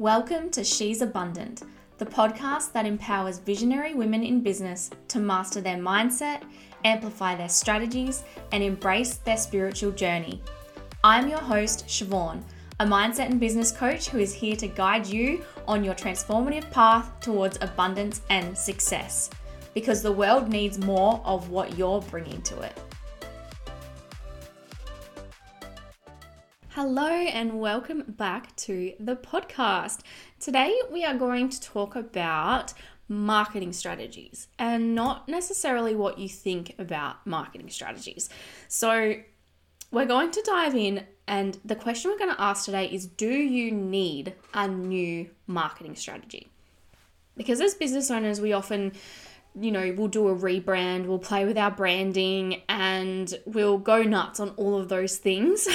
Welcome to She's Abundant, the podcast that empowers visionary women in business to master their mindset, amplify their strategies, and embrace their spiritual journey. I'm your host, Shavojn, a mindset and business coach who is here to guide you on your transformative path towards abundance and success. Because the world needs more of what you're bringing to it. Hello, and welcome back to the podcast. Today, we are going to talk about marketing strategies and not necessarily what you think about marketing strategies. So, we're going to dive in, and the question we're going to ask today is Do you need a new marketing strategy? Because as business owners, we often you know, we'll do a rebrand, we'll play with our branding, and we'll go nuts on all of those things.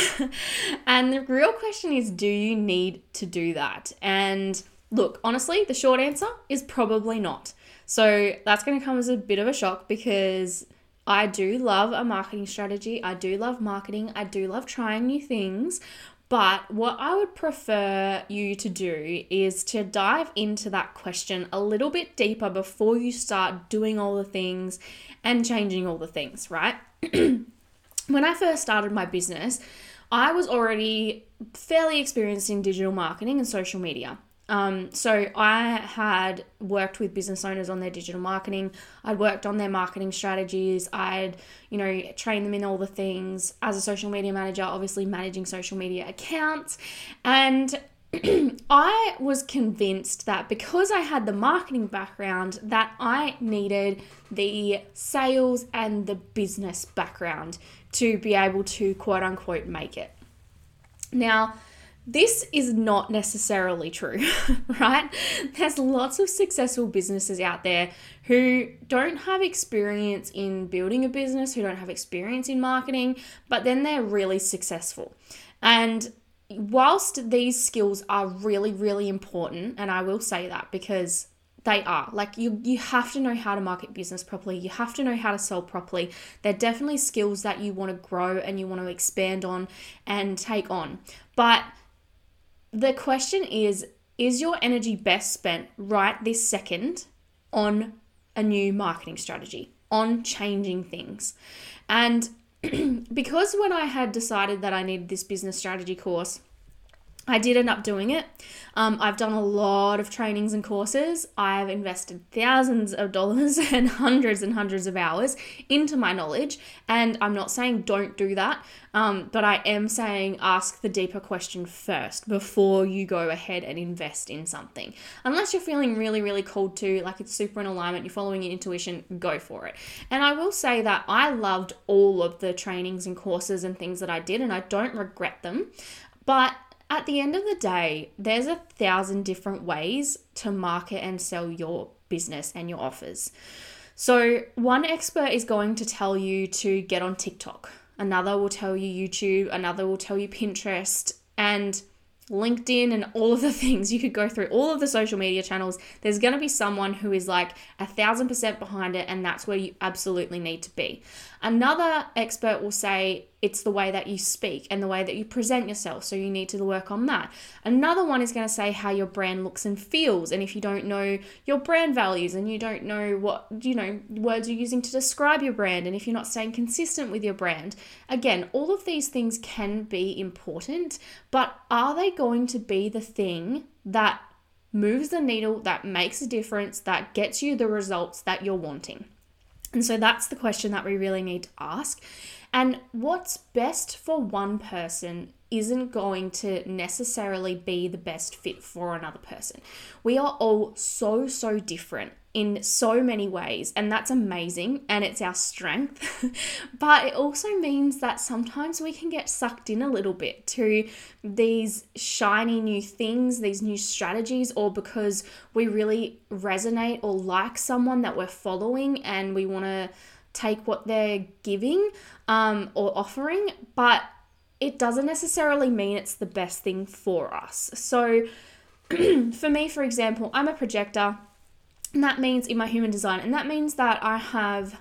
and the real question is do you need to do that? And look, honestly, the short answer is probably not. So that's going to come as a bit of a shock because I do love a marketing strategy. I do love marketing. I do love trying new things. But what I would prefer you to do is to dive into that question a little bit deeper before you start doing all the things and changing all the things, right? when I first started my business, I was already fairly experienced in digital marketing and social media. Um, so I had worked with business owners on their digital marketing. I'd worked on their marketing strategies. I'd, you know, trained them in all the things as a social media manager, obviously managing social media accounts. And I was convinced that because I had the marketing background that I needed the sales and the business background to be able to quote unquote make it. Now, this is not necessarily true, right? There's lots of successful businesses out there who don't have experience in building a business, who don't have experience in marketing, but then they're really successful. And whilst these skills are really, really important, and I will say that because they are like you you have to know how to market business properly you have to know how to sell properly they're definitely skills that you want to grow and you want to expand on and take on but the question is is your energy best spent right this second on a new marketing strategy, on changing things? And because when I had decided that I needed this business strategy course, I did end up doing it. Um, I've done a lot of trainings and courses. I've invested thousands of dollars and hundreds and hundreds of hours into my knowledge. And I'm not saying don't do that, um, but I am saying ask the deeper question first before you go ahead and invest in something. Unless you're feeling really, really called to, like it's super in alignment, you're following your intuition, go for it. And I will say that I loved all of the trainings and courses and things that I did, and I don't regret them. But at the end of the day, there's a thousand different ways to market and sell your business and your offers. So, one expert is going to tell you to get on TikTok, another will tell you YouTube, another will tell you Pinterest, and LinkedIn and all of the things. You could go through all of the social media channels. There's going to be someone who is like a thousand percent behind it, and that's where you absolutely need to be. Another expert will say it's the way that you speak and the way that you present yourself. So you need to work on that. Another one is going to say how your brand looks and feels. And if you don't know your brand values and you don't know what, you know, words you're using to describe your brand, and if you're not staying consistent with your brand, again, all of these things can be important, but are they going to be the thing that moves the needle, that makes a difference, that gets you the results that you're wanting? And so that's the question that we really need to ask. And what's best for one person isn't going to necessarily be the best fit for another person. We are all so, so different in so many ways, and that's amazing and it's our strength. but it also means that sometimes we can get sucked in a little bit to these shiny new things, these new strategies, or because we really resonate or like someone that we're following and we want to take what they're giving um, or offering, but it doesn't necessarily mean it's the best thing for us. So, for me, for example, I'm a projector, and that means in my human design, and that means that I have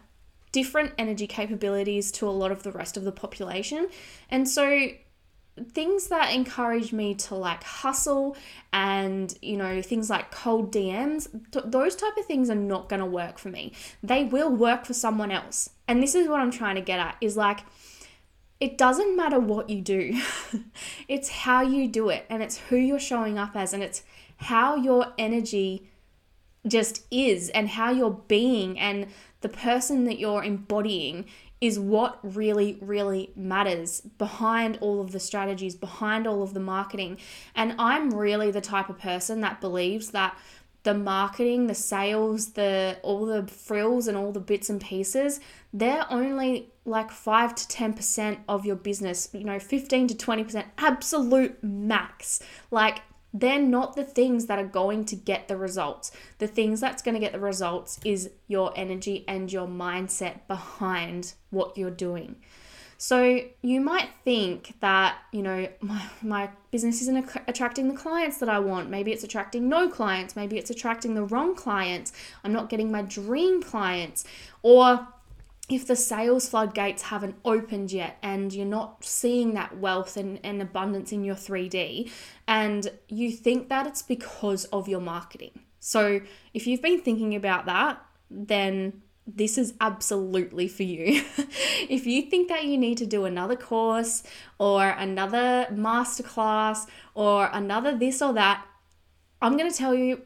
different energy capabilities to a lot of the rest of the population. And so, things that encourage me to like hustle and you know things like cold DMs th- those type of things are not going to work for me. They will work for someone else. And this is what I'm trying to get at is like it doesn't matter what you do. It's how you do it and it's who you're showing up as and it's how your energy just is and how you're being and the person that you're embodying is what really, really matters behind all of the strategies, behind all of the marketing. And I'm really the type of person that believes that the marketing, the sales, the all the frills and all the bits and pieces, they're only like 5 to 10% of your business, you know, 15 to 20% absolute max. Like they're not the things that are going to get the results. The things that's going to get the results is your energy and your mindset behind what you're doing. So you might think that, you know, my, my business isn't attracting the clients that I want. Maybe it's attracting no clients. Maybe it's attracting the wrong clients. I'm not getting my dream clients. Or if the sales floodgates haven't opened yet and you're not seeing that wealth and, and abundance in your 3D, and you think that it's because of your marketing. So, if you've been thinking about that, then this is absolutely for you. if you think that you need to do another course or another masterclass or another this or that, I'm going to tell you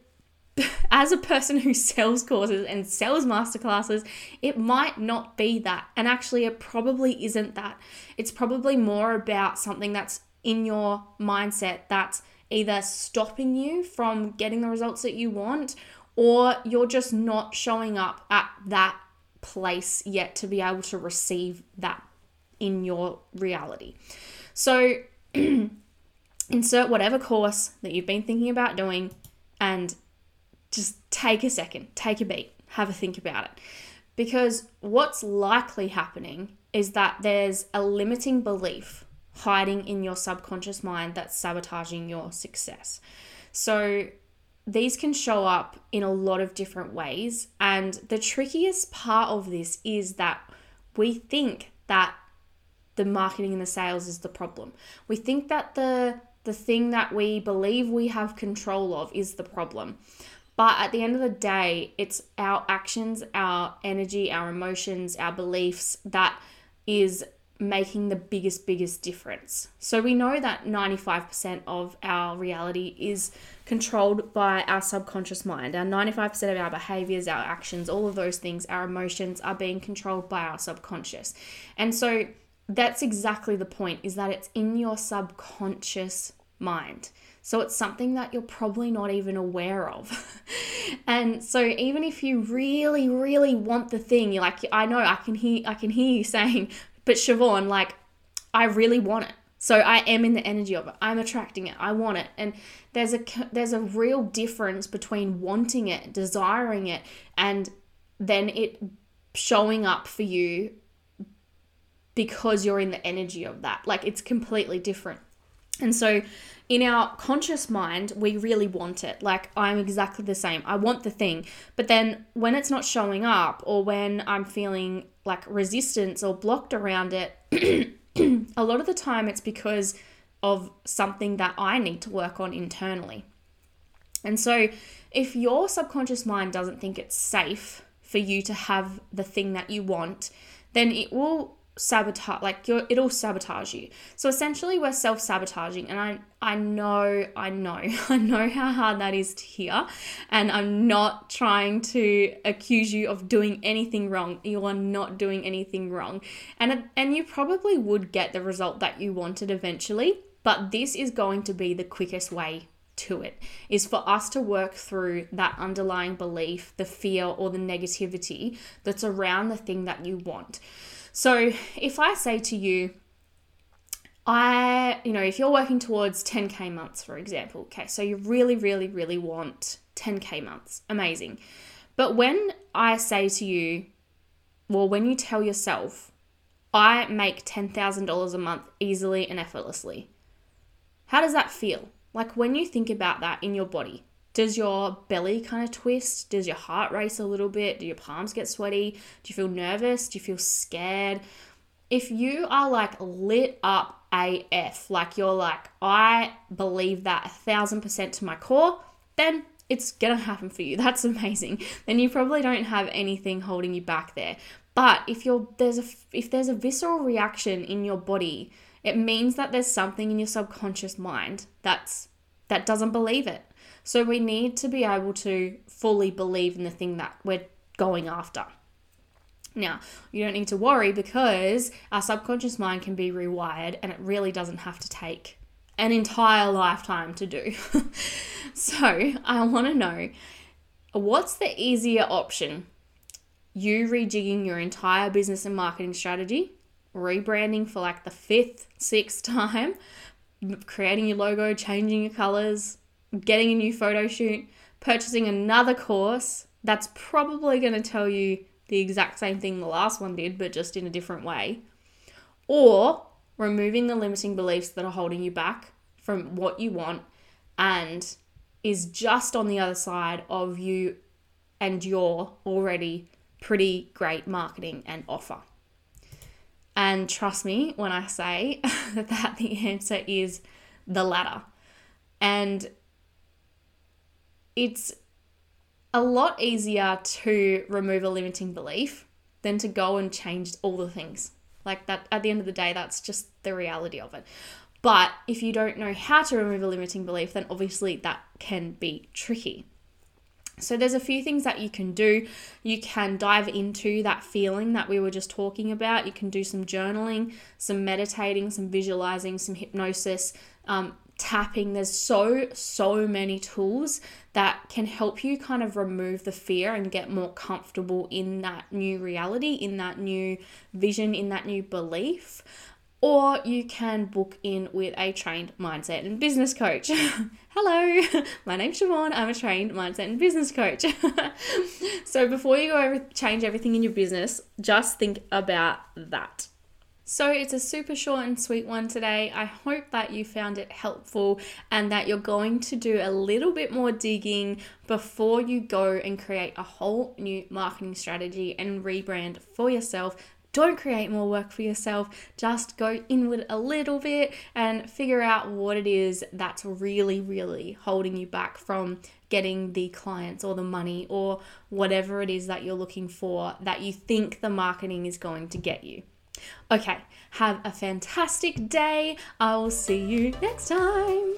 as a person who sells courses and sells masterclasses, it might not be that. And actually, it probably isn't that. It's probably more about something that's in your mindset that's either stopping you from getting the results that you want or you're just not showing up at that place yet to be able to receive that in your reality. So, insert whatever course that you've been thinking about doing and just take a second, take a beat, have a think about it. Because what's likely happening is that there's a limiting belief hiding in your subconscious mind that's sabotaging your success. So these can show up in a lot of different ways. And the trickiest part of this is that we think that the marketing and the sales is the problem. We think that the the thing that we believe we have control of is the problem. But at the end of the day, it's our actions, our energy, our emotions, our beliefs that is making the biggest, biggest difference. So we know that 95% of our reality is controlled by our subconscious mind. Our 95% of our behaviors, our actions, all of those things, our emotions are being controlled by our subconscious. And so that's exactly the point is that it's in your subconscious mind. So it's something that you're probably not even aware of. and so even if you really, really want the thing, you're like, I know I can hear I can hear you saying, but Shavojn, like, I really want it. So I am in the energy of it. I'm attracting it. I want it. And there's a there's a real difference between wanting it, desiring it, and then it showing up for you because you're in the energy of that. Like it's completely different. And so in our conscious mind, we really want it. Like, I'm exactly the same. I want the thing. But then when it's not showing up, or when I'm feeling like resistance or blocked around it, a lot of the time it's because of something that I need to work on internally. And so, if your subconscious mind doesn't think it's safe for you to have the thing that you want, then it will sabotage like you're it'll sabotage you. So essentially we're self-sabotaging and i i know i know i know how hard that is to hear and i'm not trying to accuse you of doing anything wrong. You are not doing anything wrong. And and you probably would get the result that you wanted eventually but this is going to be the quickest way to it is for us to work through that underlying belief the fear or the negativity that's around the thing that you want so if I say to you, I, you know, if you're working towards 10K months, for example, okay, so you really, really, really want 10K months, amazing. But when I say to you, well, when you tell yourself, I make $10,000 a month easily and effortlessly, how does that feel? Like when you think about that in your body, does your belly kind of twist? Does your heart race a little bit? Do your palms get sweaty? Do you feel nervous? Do you feel scared? If you are like lit up AF, like you're like, I believe that a thousand percent to my core, then it's gonna happen for you. That's amazing. Then you probably don't have anything holding you back there. But if you're there's a if there's a visceral reaction in your body, it means that there's something in your subconscious mind that's that doesn't believe it. So we need to be able to fully believe in the thing that we're going after. Now, you don't need to worry because our subconscious mind can be rewired and it really doesn't have to take an entire lifetime to do. so, I want to know what's the easier option? You rejigging your entire business and marketing strategy, rebranding for like the fifth, sixth time, creating your logo, changing your colors, getting a new photo shoot, purchasing another course that's probably going to tell you the exact same thing the last one did, but just in a different way. Or removing the limiting beliefs that are holding you back from what you want and is just on the other side of you and your already pretty great marketing and offer. And trust me when I say that the answer is the latter. And it's a lot easier to remove a limiting belief than to go and change all the things. Like that, at the end of the day, that's just the reality of it. But if you don't know how to remove a limiting belief, then obviously that can be tricky. So, there's a few things that you can do. You can dive into that feeling that we were just talking about. You can do some journaling, some meditating, some visualizing, some hypnosis, um, tapping. There's so, so many tools that can help you kind of remove the fear and get more comfortable in that new reality, in that new vision, in that new belief. Or you can book in with a trained mindset and business coach. Hello, my name's Shavojn. I'm a trained mindset and business coach. so before you go over change everything in your business, just think about that. So it's a super short and sweet one today. I hope that you found it helpful and that you're going to do a little bit more digging before you go and create a whole new marketing strategy and rebrand for yourself don't create more work for yourself. Just go inward a little bit and figure out what it is that's really, really holding you back from getting the clients or the money or whatever it is that you're looking for that you think the marketing is going to get you. Okay, have a fantastic day. I will see you next time.